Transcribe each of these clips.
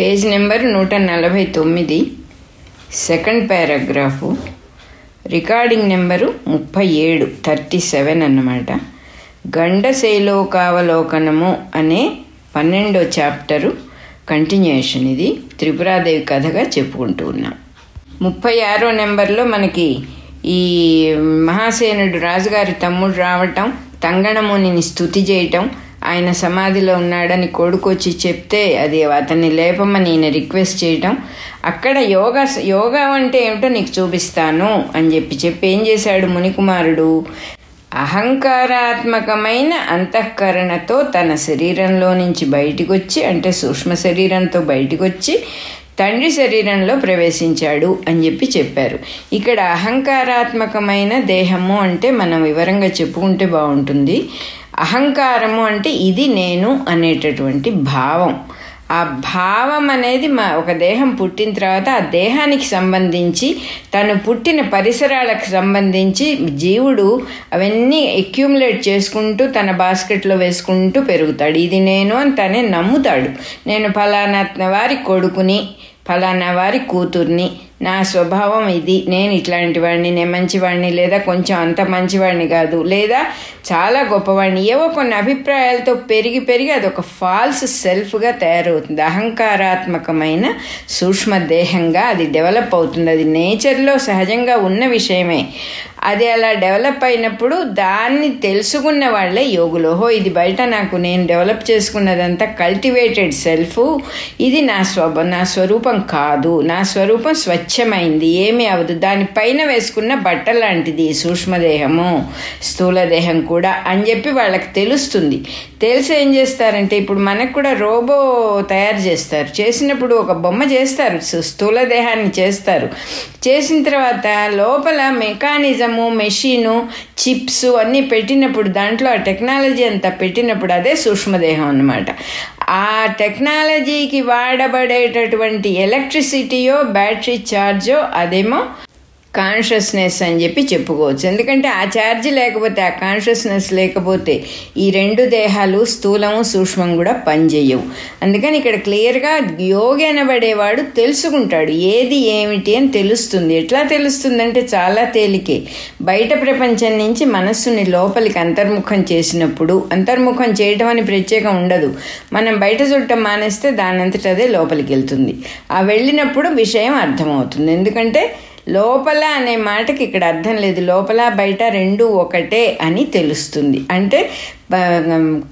Page number నూట నలభై తొమ్మిది సెకండ్ పారాగ్రాఫు. రికార్డింగ్ నెంబరు ముప్పై ఏడు థర్టీ సెవెన్ అన్నమాట. గండశైలోకావలోకనము అనే పన్నెండో చాప్టరు కంటిన్యూషన్ ఇది. త్రిపురాదేవి కథగా చెప్పుకుంటూ ఉన్నాం. ముప్పై ఆరో నెంబర్లో మనకి ఈ మహాసేనుడు రాజుగారి తమ్ముడు రావటం తంగణమునిని స్థుతి చేయటం ఆయన సమాధిలో ఉన్నాడని కొడుకొచ్చి చెప్తే అది అతన్ని లేపమని ఈయన రిక్వెస్ట్ చేయటం అక్కడ యోగా యోగా అంటే ఏమిటో నీకు చూపిస్తాను అని చెప్పి చెప్పి ఏం చేశాడు మునికుమారుడు? అహంకారాత్మకమైన అంతఃకరణతో తన శరీరంలో నుంచి బయటికి వచ్చి అంటే సూక్ష్మ శరీరంతో బయటికి వచ్చి తండ్రి శరీరంలో ప్రవేశించాడు అని చెప్పి చెప్పారు. ఇక్కడ అహంకారాత్మకమైన దేహము అంటే మనం వివరంగా చెప్పుకుంటే బాగుంటుంది. అహంకారము అంటే ఇది నేను అనేటటువంటి భావం. ఆ భావం అనేది మా ఒక దేహం పుట్టిన తర్వాత ఆ దేహానికి సంబంధించి తను పుట్టిన పరిసరాలకు సంబంధించి జీవుడు అవన్నీ అక్యూములేట్ చేసుకుంటూ తన బాస్కెట్లో వేసుకుంటూ పెరుగుతాడు. ఇది నేను అని తనే నమ్ముతాడు. నేను ఫలానా వారి కొడుకుని ఫలానా వారి కూతుర్ని నా స్వభావం ఇది. నేను ఇట్లాంటి వాడిని నేను మంచివాడిని లేదా కొంచెం అంత మంచివాడిని కాదు. లేదా చాలా గొప్పవాడిని. ఏవో కొన్ని అభిప్రాయాలతో పెరిగి పెరిగి అది ఒక ఫాల్స్ సెల్ఫ్గా తయారవుతుంది. అహంకారాత్మకమైన సూక్ష్మ దేహంగా అది డెవలప్ అవుతుంది. అది నేచర్లో సహజంగా ఉన్న విషయమే. అది అలా డెవలప్ అయినప్పుడు దాన్ని తెలుసుకున్న వాళ్ళే యోగులోహో ఇది బయట నాకు నేను డెవలప్ చేసుకున్నదంతా కల్టివేటెడ్ సెల్ఫ్. ఇది నా స్వభ నా స్వరూపం కాదు. నా స్వరూపం స్వచ్ఛమైంది. ఏమీ అవదు. దానిపైన వేసుకున్న బట్ట లాంటిది సూక్ష్మదేహము స్థూలదేహం కూడా అని చెప్పి వాళ్ళకి తెలుస్తుంది. తెలిసి ఏం చేస్తారంటే ఇప్పుడు మనకు కూడా రోబో తయారు చేస్తారు. చేసినప్పుడు ఒక బొమ్మ చేస్తారు. స్థూల దేహాన్ని చేస్తారు. చేసిన తర్వాత లోపల మెకానిజము మెషీను చిప్స్ అన్నీ పెట్టినప్పుడు దాంట్లో ఆ టెక్నాలజీ అంతా పెట్టినప్పుడు అదే సూక్ష్మదేహం అన్నమాట. ఆ టెక్నాలజీకి వాడబడేటటువంటి ఎలక్ట్రిసిటీయో బ్యాటరీ ఛార్జో అదేమో కాన్షియస్నెస్ అని చెప్పి చెప్పుకోవచ్చు. ఎందుకంటే ఆ ఛార్జ్ లేకపోతే ఆ కాన్షియస్నెస్ లేకపోతే ఈ రెండు దేహాలు స్థూలము సూక్ష్మం కూడా పనిచేయవు. అందుకని ఇక్కడ క్లియర్గా యోగి అనబడేవాడు తెలుసుకుంటాడు. ఏది ఏమిటి అని తెలుస్తుంది. ఎట్లా తెలుస్తుందంటే చాలా తేలికే. బయట ప్రపంచం నుంచి మనస్సుని లోపలికి అంతర్ముఖం చేసినప్పుడు అంతర్ముఖం చేయటం అని ప్రత్యేకం ఉండదు. మనం బయట చూడటం మానేస్తే దానంతట అదే లోపలికి వెళ్తుంది. ఆ వెళ్ళినప్పుడు విషయం అర్థమవుతుంది. ఎందుకంటే లోపల అనే మాటకి ఇక్కడ అర్థం లేదు. లోపల బయట రెండు ఒకటే అని తెలుస్తుంది. అంటే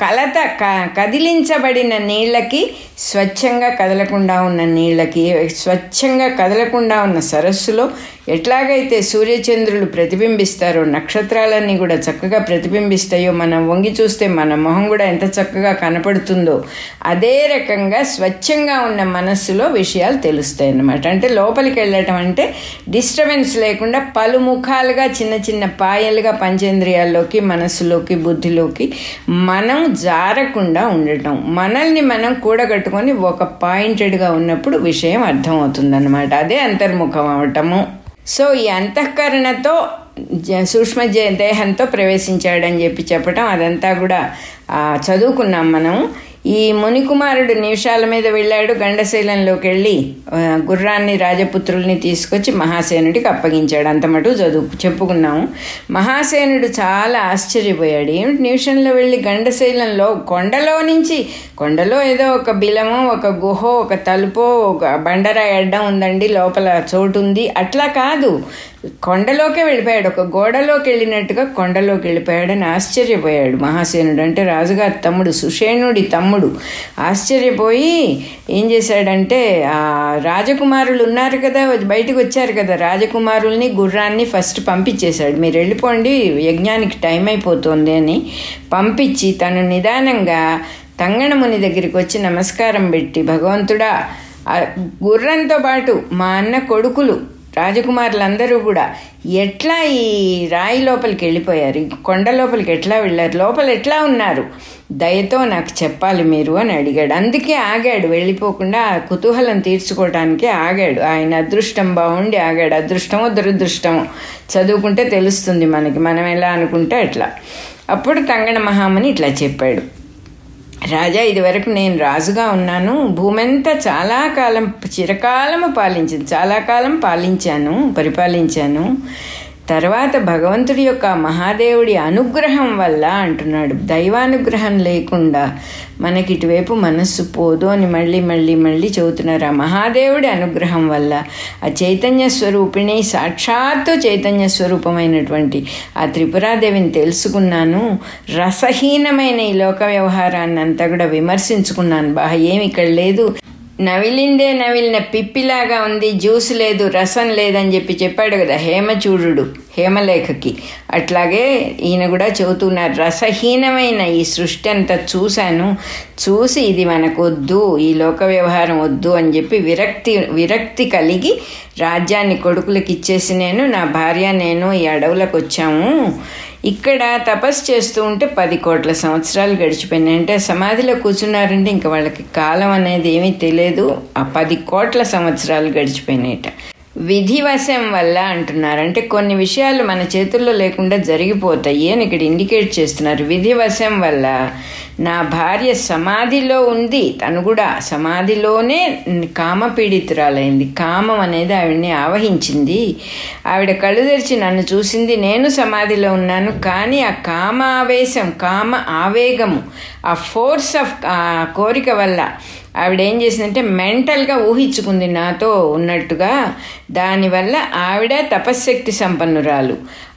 కలత క కదిలించబడిన నీళ్ళకి స్వచ్ఛంగా కదలకుండా ఉన్న నీళ్ళకి స్వచ్ఛంగా కదలకుండా ఉన్న సరస్సులో ఎట్లాగైతే సూర్యచంద్రులు ప్రతిబింబిస్తారో నక్షత్రాలన్నీ కూడా చక్కగా ప్రతిబింబిస్తాయో మనం వంగి చూస్తే మన మొహం కూడా ఎంత చక్కగా కనపడుతుందో అదే రకంగా స్వచ్ఛంగా ఉన్న మనస్సులో విషయాలు తెలుస్తాయి అన్నమాట. అంటే లోపలికి వెళ్ళటం అంటే డిస్టర్బెన్స్ లేకుండా పలు ముఖాలుగా చిన్న చిన్న పాయలుగా పంచేంద్రియాల్లోకి మనస్సులోకి బుద్ధిలోకి మనం జారకుండా ఉండటం. మనల్ని మనం కూడగట్టుకొని ఒక పాయింటెడ్గా ఉన్నప్పుడు విషయం అర్థమవుతుందన్నమాట. అదే అంతర్ముఖం అవటము. సో ఈ అంతఃకరణతో సూక్ష్మ దేహంతో ప్రవేశించాడని చెప్పి చెప్పటం అదంతా కూడా చదువుకున్నాం మనం. ఈ మునికుమారుడు నిమిషాల మీద వెళ్ళాడు గండశీలంలోకి వెళ్ళి గుర్రాన్ని రాజపుత్రుల్ని తీసుకొచ్చి మహాసేనుడికి అప్పగించాడు. అంతమటు చదువు చెప్పుకున్నాము. మహాసేనుడు చాలా ఆశ్చర్యపోయాడు. ఏమిటి నిమిషంలో వెళ్ళి గండశైలంలో కొండలో నుంచి కొండలో ఏదో ఒక బిలమో ఒక గుహో ఒక తలుపో ఒక బండరాయి అడ్డం ఉందండి లోపల చోటు ఉంది అట్లా కాదు. కొండలోకే వెళ్ళిపోయాడు. ఒక గోడలోకి వెళ్ళినట్టుగా కొండలోకి వెళ్ళిపోయాడని ఆశ్చర్యపోయాడు మహాసేనుడు. అంటే రాజుగారి తమ్ముడు సుషేణుడి తమ్ముడు ఆశ్చర్యపోయి ఏం చేశాడంటే ఆ రాజకుమారులు ఉన్నారు కదా బయటకు వచ్చారు కదా రాజకుమారుల్ని గుర్రాన్ని ఫస్ట్ పంపించేశాడు. మీరు వెళ్ళిపోండి యజ్ఞానికి టైం అయిపోతుంది అని పంపించి తను నిదానంగా తంగణముని దగ్గరికి వచ్చి నమస్కారం పెట్టి భగవంతుడా గుర్రంతో పాటు మా అన్న కొడుకులు రాజకుమారులందరూ కూడా ఎట్లా ఈ రాయి లోపలికి వెళ్ళిపోయారు? ఈ కొండ లోపలికి ఎట్లా వెళ్ళారు? లోపల ఎట్లా ఉన్నారు? దయతో నాకు చెప్పాలి మీరు అని అడిగాడు. అందుకే ఆగాడు. వెళ్ళిపోకుండా కుతూహలం తీర్చుకోవటానికి ఆగాడు. ఆయన అదృష్టం బాగుండి ఆగాడు. అదృష్టమో దురదృష్టమో చదువుకుంటే తెలుస్తుంది మనకి. మనం ఎలా అనుకుంటే అట్లా. అప్పుడు తంగణ మహామని ఇట్లా చెప్పాడు. రాజా ఇదివరకు నేను రాజుగా ఉన్నాను. భూమంతా చాలా కాలం చిరకాలము పాలించింది. చాలా కాలం పాలించాను పరిపాలించాను. తర్వాత భగవంతుడి యొక్క మహాదేవుడి అనుగ్రహం వల్ల అంటున్నాడు దైవానుగ్రహం లేకుండా మనకి ఇటువైపు మనస్సు పోదు అని మళ్ళీ మళ్ళీ మళ్ళీ చెబుతున్నారు. ఆ మహాదేవుడి అనుగ్రహం వల్ల ఆ చైతన్య స్వరూపిణి సాక్షాత్తు చైతన్య స్వరూపమైనటువంటి ఆ త్రిపురాదేవిని తెలుసుకున్నాను. రసహీనమైన ఈ లోక వ్యవహారాన్ని అంతా కూడా విమర్శించుకున్నాను. బాగా ఏమి ఇక్కడ లేదు. నవిలిందే నవిలిన పిప్పిలాగా ఉంది జ్యూస్ లేదు రసం లేదని చెప్పి చెప్పాడు కదా హేమచూడు హేమలేఖకి. అట్లాగే ఈయన కూడా చెబుతున్నారు రసహీనమైన ఈ సృష్టి అంతా చూశాను. చూసి ఇది మనకు వద్దు ఈ లోక వ్యవహారం వద్దు అని చెప్పి విరక్తి విరక్తి కలిగి రాజ్యాన్ని కొడుకులకి ఇచ్చేసి నేను నా భార్య నేను ఈ అడవులకు వచ్చాము ఇక్కడ తపస్సు చేస్తూ ఉంటే పది కోట్ల సంవత్సరాలు గడిచిపోయినాయి. అంటే సమాధిలో కూర్చున్నారంటే ఇంకా వాళ్ళకి కాలం అనేది ఏమీ తెలియదు. ఆ పది కోట్ల సంవత్సరాలు గడిచిపోయినాయట. విధివశం వల్ల అంటున్నారు. అంటే కొన్ని విషయాలు మన చేతుల్లో లేకుండా జరిగిపోతాయి అని ఇక్కడ ఇండికేట్ చేస్తున్నారు. విధివశం వల్ల నా భార్య సమాధిలో ఉంది. తను కూడా సమాధిలోనే కామపీడితురాలైంది. కామం అనేది ఆవిడని ఆవహించింది. ఆవిడ కళ్ళు తెరిచి నన్ను చూసింది నేను సమాధిలో ఉన్నాను. కానీ ఆ కామ ఆవేశం కామ ఆవేగము ఆ ఫోర్స్ ఆఫ్ కోరిక వల్ల ఆవిడ ఏం చేసిందంటే మెంటల్గా ఊహించుకుంది నాతో ఉన్నట్టుగా. దానివల్ల ఆవిడ తపశ్శక్తి సంపన్నురాలు.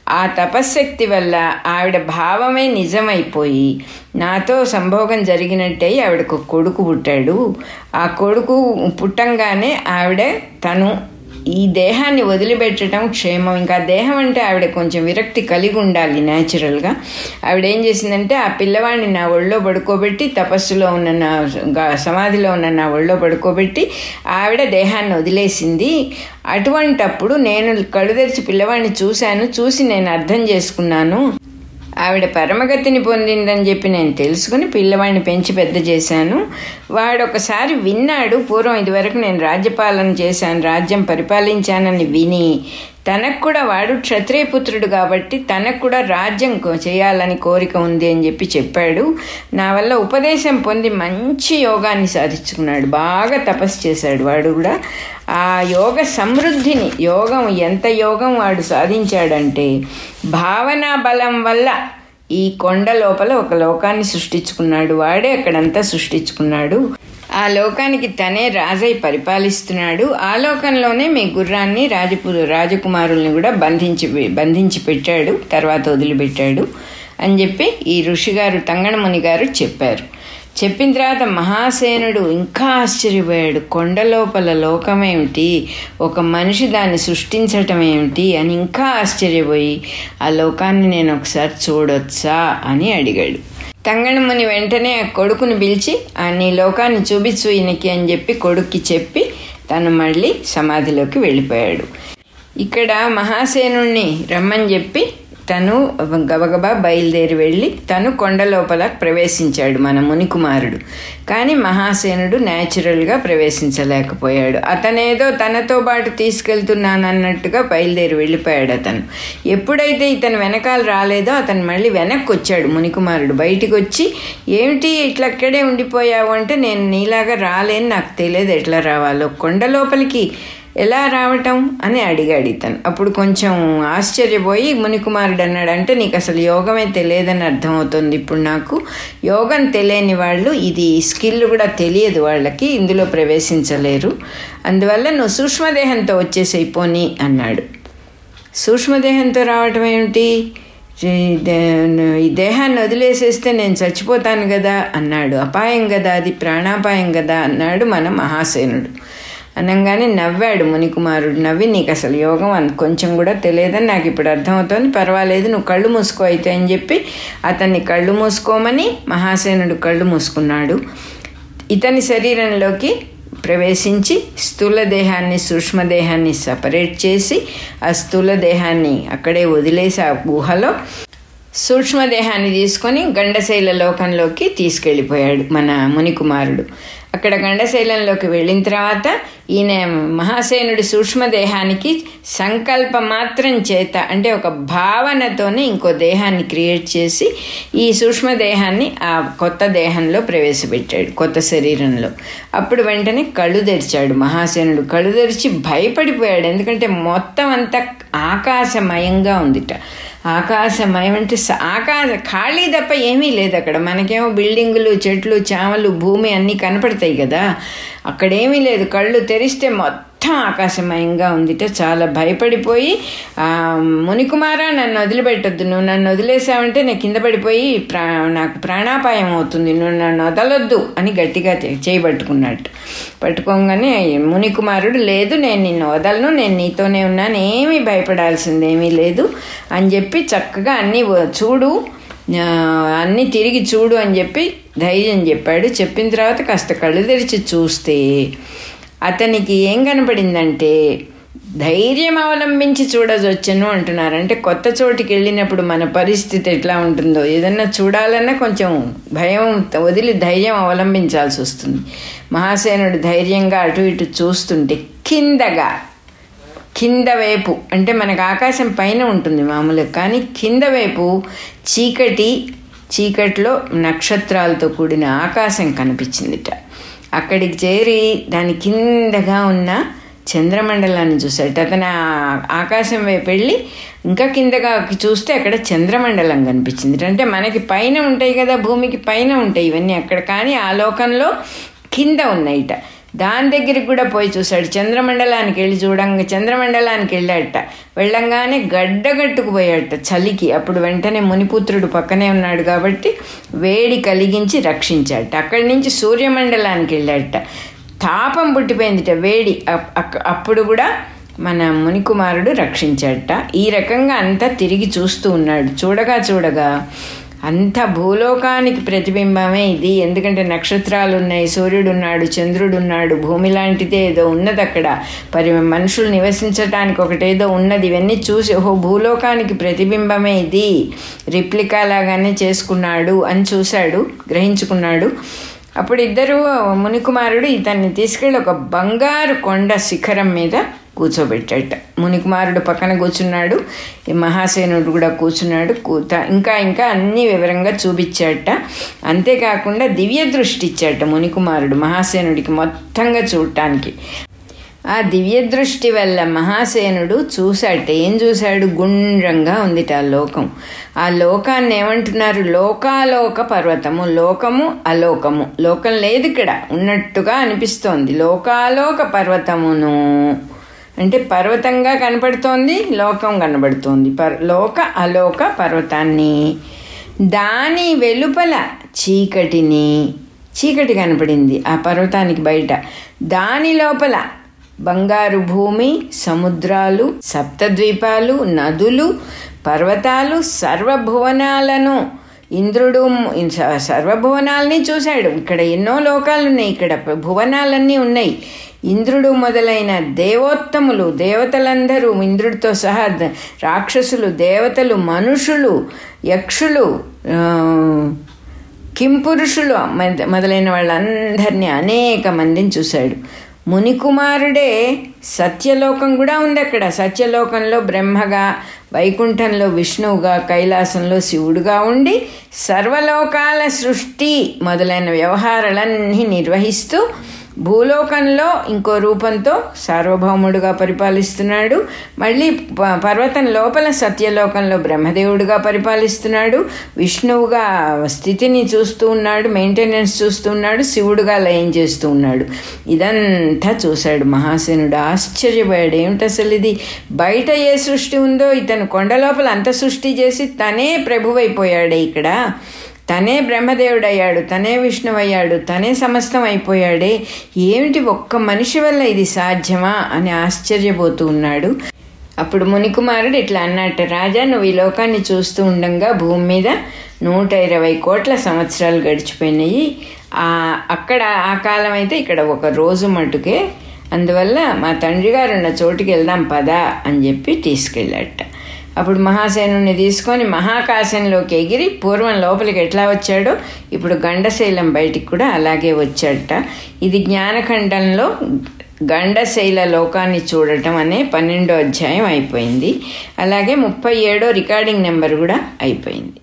ఆ తపశ్శక్తి వల్ల ఆవిడ భావమే నిజమైపోయి నాతో సంభోగం జరిగినట్టే ఆవిడకు కొడుకు పుట్టాడు. ఆ కొడుకు పుట్టంగానే ఆవిడ తను ఈ దేహాన్ని వదిలిపెట్టడం క్షేమం. ఇంకా దేహం అంటే ఆవిడ కొంచెం విరక్తి కలిగి ఉండాలి న్యాచురల్గా. ఆవిడ ఏం చేసిందంటే ఆ పిల్లవాడిని నా ఒళ్ళో పడుకోబెట్టి తపస్సులో ఉన్న నా సమాధిలో ఉన్న నా ఒళ్ళో పడుకోబెట్టి ఆవిడ దేహాన్ని వదిలేసింది. అటువంటప్పుడు నేను కళ్ళు తెరిచి పిల్లవాడిని చూశాను. చూసి నేను అర్థం చేసుకున్నాను. ఆవిడ పరమగతిని పొందిందని చెప్పి నేను తెలుసుకుని పిల్లవాడిని పెంచి పెద్ద చేశాను. వాడు ఒకసారి విన్నాడు పూర్వం ఇదివరకు నేను రాజ్యపాలన చేశాను రాజ్యం పరిపాలించానని విని తనకు కూడా వాడు క్షత్రియపుత్రుడు కాబట్టి తనకు కూడా రాజ్యం చేయాలని కోరిక ఉంది అని చెప్పి చెప్పాడు. నా వల్ల ఉపదేశం పొంది మంచి యోగాన్ని సాధించుకున్నాడు. బాగా తపస్సు చేశాడు వాడు కూడా. ఆ యోగ సమృద్ధిని యోగం ఎంత యోగం వాడు సాధించాడంటే భావనా బలం వల్ల ఈ కొండ లోపల ఒక లోకాన్ని సృష్టించుకున్నాడు. వాడే అక్కడంతా సృష్టించుకున్నాడు. ఆ లోకానికి తనే రాజై పరిపాలిస్తున్నాడు. ఆ లోకంలోనే మీ గుర్రాన్ని రాజపు రాజకుమారుల్ని కూడా బంధించి బంధించి పెట్టాడు తర్వాత వదిలిపెట్టాడు అని చెప్పి ఈ ఋషిగారు తంగణముని గారు చెప్పారు. చెప్పిన తర్వాత మహాసేనుడు ఇంకా ఆశ్చర్యపోయాడు. కొండ లోపల లోకమేమిటి? ఒక మనిషి దాన్ని సృష్టించటం ఏమిటి అని ఇంకా ఆశ్చర్యపోయి ఆ లోకాన్ని నేను ఒకసారి చూడొచ్చా? అని అడిగాడు. తంగణముని వెంటనే ఆ కొడుకుని పిలిచి ఆ నీ లోకాన్ని చూపించు ఈయనకి అని చెప్పి కొడుక్కి చెప్పి తను మళ్ళీ సమాధిలోకి వెళ్ళిపోయాడు. ఇక్కడ మహాసేనుణ్ణి రమ్మని చెప్పి తను గబగబా బయలుదేరి వెళ్ళి తను కొండ లోపల ప్రవేశించాడు మన మునికుమారుడు. కానీ మహాసేనుడు న్యాచురల్గా ప్రవేశించలేకపోయాడు. అతనేదో తనతో పాటు తీసుకెళ్తున్నానన్నట్టుగా బయలుదేరి వెళ్ళిపోయాడు అతను. ఎప్పుడైతే ఇతను వెనకాల రాలేదో అతను మళ్ళీ వెనక్కి వచ్చాడు మునికుమారుడు. బయటికి వచ్చి ఏమిటి ఇట్లా అక్కడే ఉండిపోయావు అంటే నేను నీలాగా రాలేని నాకు తెలియదు ఎట్లా రావాలో. కొండ లోపలికి ఎలా రావటం? అని అడిగాడు ఇతను. అప్పుడు కొంచెం ఆశ్చర్యపోయి మునికుమారుడు అన్నాడు అంటే నీకు అసలు యోగమే తెలియదని అర్థమవుతుంది ఇప్పుడు నాకు. యోగం తెలియని వాళ్ళు ఇది స్కిల్ కూడా తెలియదు వాళ్ళకి ఇందులో ప్రవేశించలేరు. అందువల్ల నువ్వు సూక్ష్మదేహంతో వచ్చేసేయి పోని అన్నాడు. సూక్ష్మదేహంతో రావటం ఏమిటి? ఈ దేహాన్ని వదిలేసేస్తే నేను చచ్చిపోతాను కదా అన్నాడు. అపాయం కదా అది ప్రాణాపాయం కదా అన్నాడు మన మహాసేనుడు. అనగానే నవ్వాడు మునికుమారుడు. నవ్వి నీకు అసలు యోగం కొంచెం కూడా తెలియదని నాకు ఇప్పుడు అర్థమవుతోంది. పర్వాలేదు నువ్వు కళ్ళు మూసుకో అయితే అని చెప్పి అతన్ని కళ్ళు మూసుకోమని మహాసేనుడు కళ్ళు మూసుకున్నాడు. ఇతని శరీరంలోకి ప్రవేశించి స్థూల దేహాన్ని సూక్ష్మదేహాన్ని సపరేట్ చేసి ఆ స్థూల దేహాన్ని అక్కడే వదిలేసి ఆ గుహలో సూక్ష్మదేహాన్ని తీసుకొని గండశైల లోకంలోకి తీసుకెళ్ళిపోయాడు మన మునికుమారుడు. అక్కడ గండశైలంలోకి వెళ్ళిన తర్వాత ఈయన మహాసేనుడి సూక్ష్మదేహానికి సంకల్ప మాత్రం చేత అంటే ఒక భావనతోనే ఇంకో దేహాన్ని క్రియేట్ చేసి ఈ సూక్ష్మదేహాన్ని ఆ కొత్త దేహంలో ప్రవేశపెట్టాడు కొత్త శరీరంలో. అప్పుడు వెంటనే కళ్ళు తెరిచాడు మహాసేనుడు. కళ్ళు తెరిచి భయపడిపోయాడు. ఎందుకంటే మొత్తం అంతా ఆకాశమయంగా ఉందిట. ఆకాశమయం అంటే ఆకాశ ఖాళీ తప్ప ఏమీ లేదు అక్కడ. మనకేమో బిల్డింగులు చెట్లు చామలు భూమి అన్నీ కనపడతాయి కదా. అక్కడేమీ లేదు. కళ్ళు తెరిస్తే మొత్తం ఆకాశమయంగా ఉందిట చాలా భయపడిపోయి మునికుమారా నన్ను వదిలిపెట్టొద్దు. నువ్వు నన్ను వదిలేసావంటే నేను కింద పడిపోయి ప్రా నాకు ప్రాణాపాయం అవుతుంది. నువ్వు నన్ను వదలొద్దు అని గట్టిగా చేయబట్టుకున్నట్టు పట్టుకోగానే మునికుమారుడు లేదు నేను నిన్ను వదలను. నేను నీతోనే ఉన్నాను. ఏమీ భయపడాల్సిందేమీ లేదు అని చెప్పి చక్కగా అన్నీ చూడు అన్నీ తిరిగి చూడు అని చెప్పి ధైర్యం చెప్పాడు. చెప్పిన తర్వాత కాస్త కళ్ళు తెరిచి చూస్తే అతనికి ఏం కనపడిందంటే ధైర్యం అవలంబించి చూడవచ్చును అంటున్నారు. అంటే కొత్త చోటికి వెళ్ళినప్పుడు మన పరిస్థితి ఎట్లా ఉంటుందో ఏదన్నా చూడాలన్నా కొంచెం భయం వదిలి ధైర్యం అవలంబించాల్సి వస్తుంది. మహాసేనుడు ధైర్యంగా అటు ఇటు చూస్తుంటే కిందగా కింద వైపు అంటే మనకు ఆకాశం పైన ఉంటుంది మామూలుగా కానీ కింద వైపు చీకటి చీకట్లో నక్షత్రాలతో కూడిన ఆకాశం కనిపించిందిట. అక్కడికి చేరి దాని కిందగా ఉన్న చంద్రమండలాన్ని చూశాడు అతను ఆకాశం వైపు వెళ్ళి ఇంకా కిందగా చూస్తే అక్కడ చంద్రమండలం కనిపించింది అంటే మనకి పైన ఉంటాయి కదా భూమికి పైన ఉంటాయి ఇవన్నీ అక్కడ. కానీ ఆ లోకంలో కింద ఉన్నాయిట. దాని దగ్గరికి కూడా పోయి చూశాడు. చంద్రమండలానికి వెళ్ళి చూడంగా చంద్రమండలానికి వెళ్ళాడట. వెళ్ళంగానే గడ్డగట్టుకుపోయాడట చలికి. అప్పుడు వెంటనే మునిపుత్రుడు పక్కనే ఉన్నాడు కాబట్టి వేడి కలిగించి రక్షించాడట. అక్కడి నుంచి సూర్యమండలానికి వెళ్ళాడట. తాపం పుట్టిపోయిందిట వేడి. అప్పుడు కూడా మన మునికుమారుడు రక్షించాడట. ఈ రకంగా అంతా తిరిగి చూస్తూ ఉన్నాడు. చూడగా చూడగా అంత భూలోకానికి ప్రతిబింబమే ఇది. ఎందుకంటే నక్షత్రాలు ఉన్నాయి సూర్యుడు ఉన్నాడు చంద్రుడు ఉన్నాడు భూమి లాంటిదే ఏదో ఉన్నది అక్కడ. పరి మనుషులు నివసించటానికి ఒకటేదో ఉన్నది. ఇవన్నీ చూసి ఓహో భూలోకానికి ప్రతిబింబమే ఇది. రిప్లికా లాగానే చేసుకున్నాడు అని చూశాడు గ్రహించుకున్నాడు. అప్పుడు ఇద్దరు మునికుమారుడు ఇతన్ని తీసుకెళ్ళి ఒక బంగారు కొండ శిఖరం మీద కూర్చోబెట్టాట. మునికుమారుడు పక్కన కూర్చున్నాడు. మహాసేనుడు కూడా కూర్చున్నాడు. కూత ఇంకా ఇంకా అన్ని వివరంగా చూపించాట అంతేకాకుండా దివ్య దృష్టి ఇచ్చాట మునికుమారుడు మహాసేనుడికి మొత్తంగా చూడటానికి. ఆ దివ్య దృష్టి వల్ల మహాసేనుడు చూశాట ఏం చూశాడు? గుండ్రంగా ఉంది ఆ లోకం. ఆ లోకాన్ని ఏమంటున్నారు? లోకాలోక పర్వతము. లోకము అలోకము. లోకం లేదు ఇక్కడ. ఉన్నట్టుగా అనిపిస్తోంది. లోకాలోక పర్వతమును అంటే పర్వతంగా కనపడుతోంది లోకం కనబడుతోంది. పర్ లోక అలోక పర్వతాన్ని. దాని వెలుపల చీకటిని చీకటి కనపడింది ఆ పర్వతానికి బయట. దాని లోపల బంగారు భూమి సముద్రాలు సప్తద్వీపాలు నదులు పర్వతాలు సర్వభువనాలను. ఇంద్రుడు సర్వభువనాలని చూశాడు. ఇక్కడ ఎన్నో లోకాలు ఉన్నాయి ఇక్కడ భువనాలన్నీ ఉన్నాయి. ఇంద్రుడు మొదలైన దేవోత్తములు దేవతలందరూ ఇంద్రుడితో సహా రాక్షసులు దేవతలు మనుషులు యక్షులు కింపురుషులు మొదలైన వాళ్ళందరినీ అనేక మందిని చూశాడు. మునికుమారుడే సత్యలోకం కూడా ఉంది అక్కడ. సత్యలోకంలో బ్రహ్మగా వైకుంఠంలో విష్ణువుగా కైలాసంలో శివుడుగా ఉండి సర్వలోకాల సృష్టి మొదలైన వ్యవహారాలన్నీ నిర్వహిస్తూ భూలోకంలో ఇంకో రూపంతో సార్వభౌముడుగా పరిపాలిస్తున్నాడు. మళ్ళీ ప- పర్వతం లోపల సత్యలోకంలో బ్రహ్మదేవుడుగా పరిపాలిస్తున్నాడు. విష్ణువుగా స్థితిని చూస్తూ ఉన్నాడు. మెయింటెనెన్స్ చూస్తూ ఉన్నాడు. శివుడుగా లయం చేస్తూ ఉన్నాడు. ఇదంతా చూశాడు మహాసేనుడు ఆశ్చర్యపోయాడు. ఏమిటి అసలు ఇది? బయట ఏ సృష్టి ఉందో ఇతను కొండ లోపల అంత సృష్టి చేసి తనే ప్రభువైపోయాడే ఇక్కడ. తనే బ్రహ్మదేవుడయ్యాడు తనే విష్ణువయ్యాడు తనే సమస్తం అయిపోయాడే ఏమిటి ఒక్క మనిషి వల్ల ఇది సాధ్యమా అని ఆశ్చర్యపోతూ ఉన్నాడు. అప్పుడు మునికుమారుడు ఇట్లా అన్నట్టు రాజా నువ్వు ఈ లోకాన్ని చూస్తూ ఉండంగా భూమి మీద. నూట ఇరవై కోట్ల సంవత్సరాలు గడిచిపోయినాయి. ఆ అక్కడ ఆ కాలం అయితే ఇక్కడ ఒక రోజు మటుకే. అందువల్ల మా తండ్రి గారు ఉన్న చోటుకి వెళ్దాం పదా అని చెప్పి తీసుకెళ్ళాట. అప్పుడు మహాసేనుని తీసుకొని మహాకాశంలోకి ఎగిరి పూర్వం లోపలికి ఎట్లా వచ్చాడో ఇప్పుడు గండశైలం బయటికి కూడా అలాగే వచ్చాడట. ఇది జ్ఞానఖండంలో గండశైల లోకాన్ని చూడటం అనే పన్నెండో అధ్యాయం అయిపోయింది. అలాగే ముప్పై ఏడో రికార్డింగ్ నెంబర్ కూడా అయిపోయింది.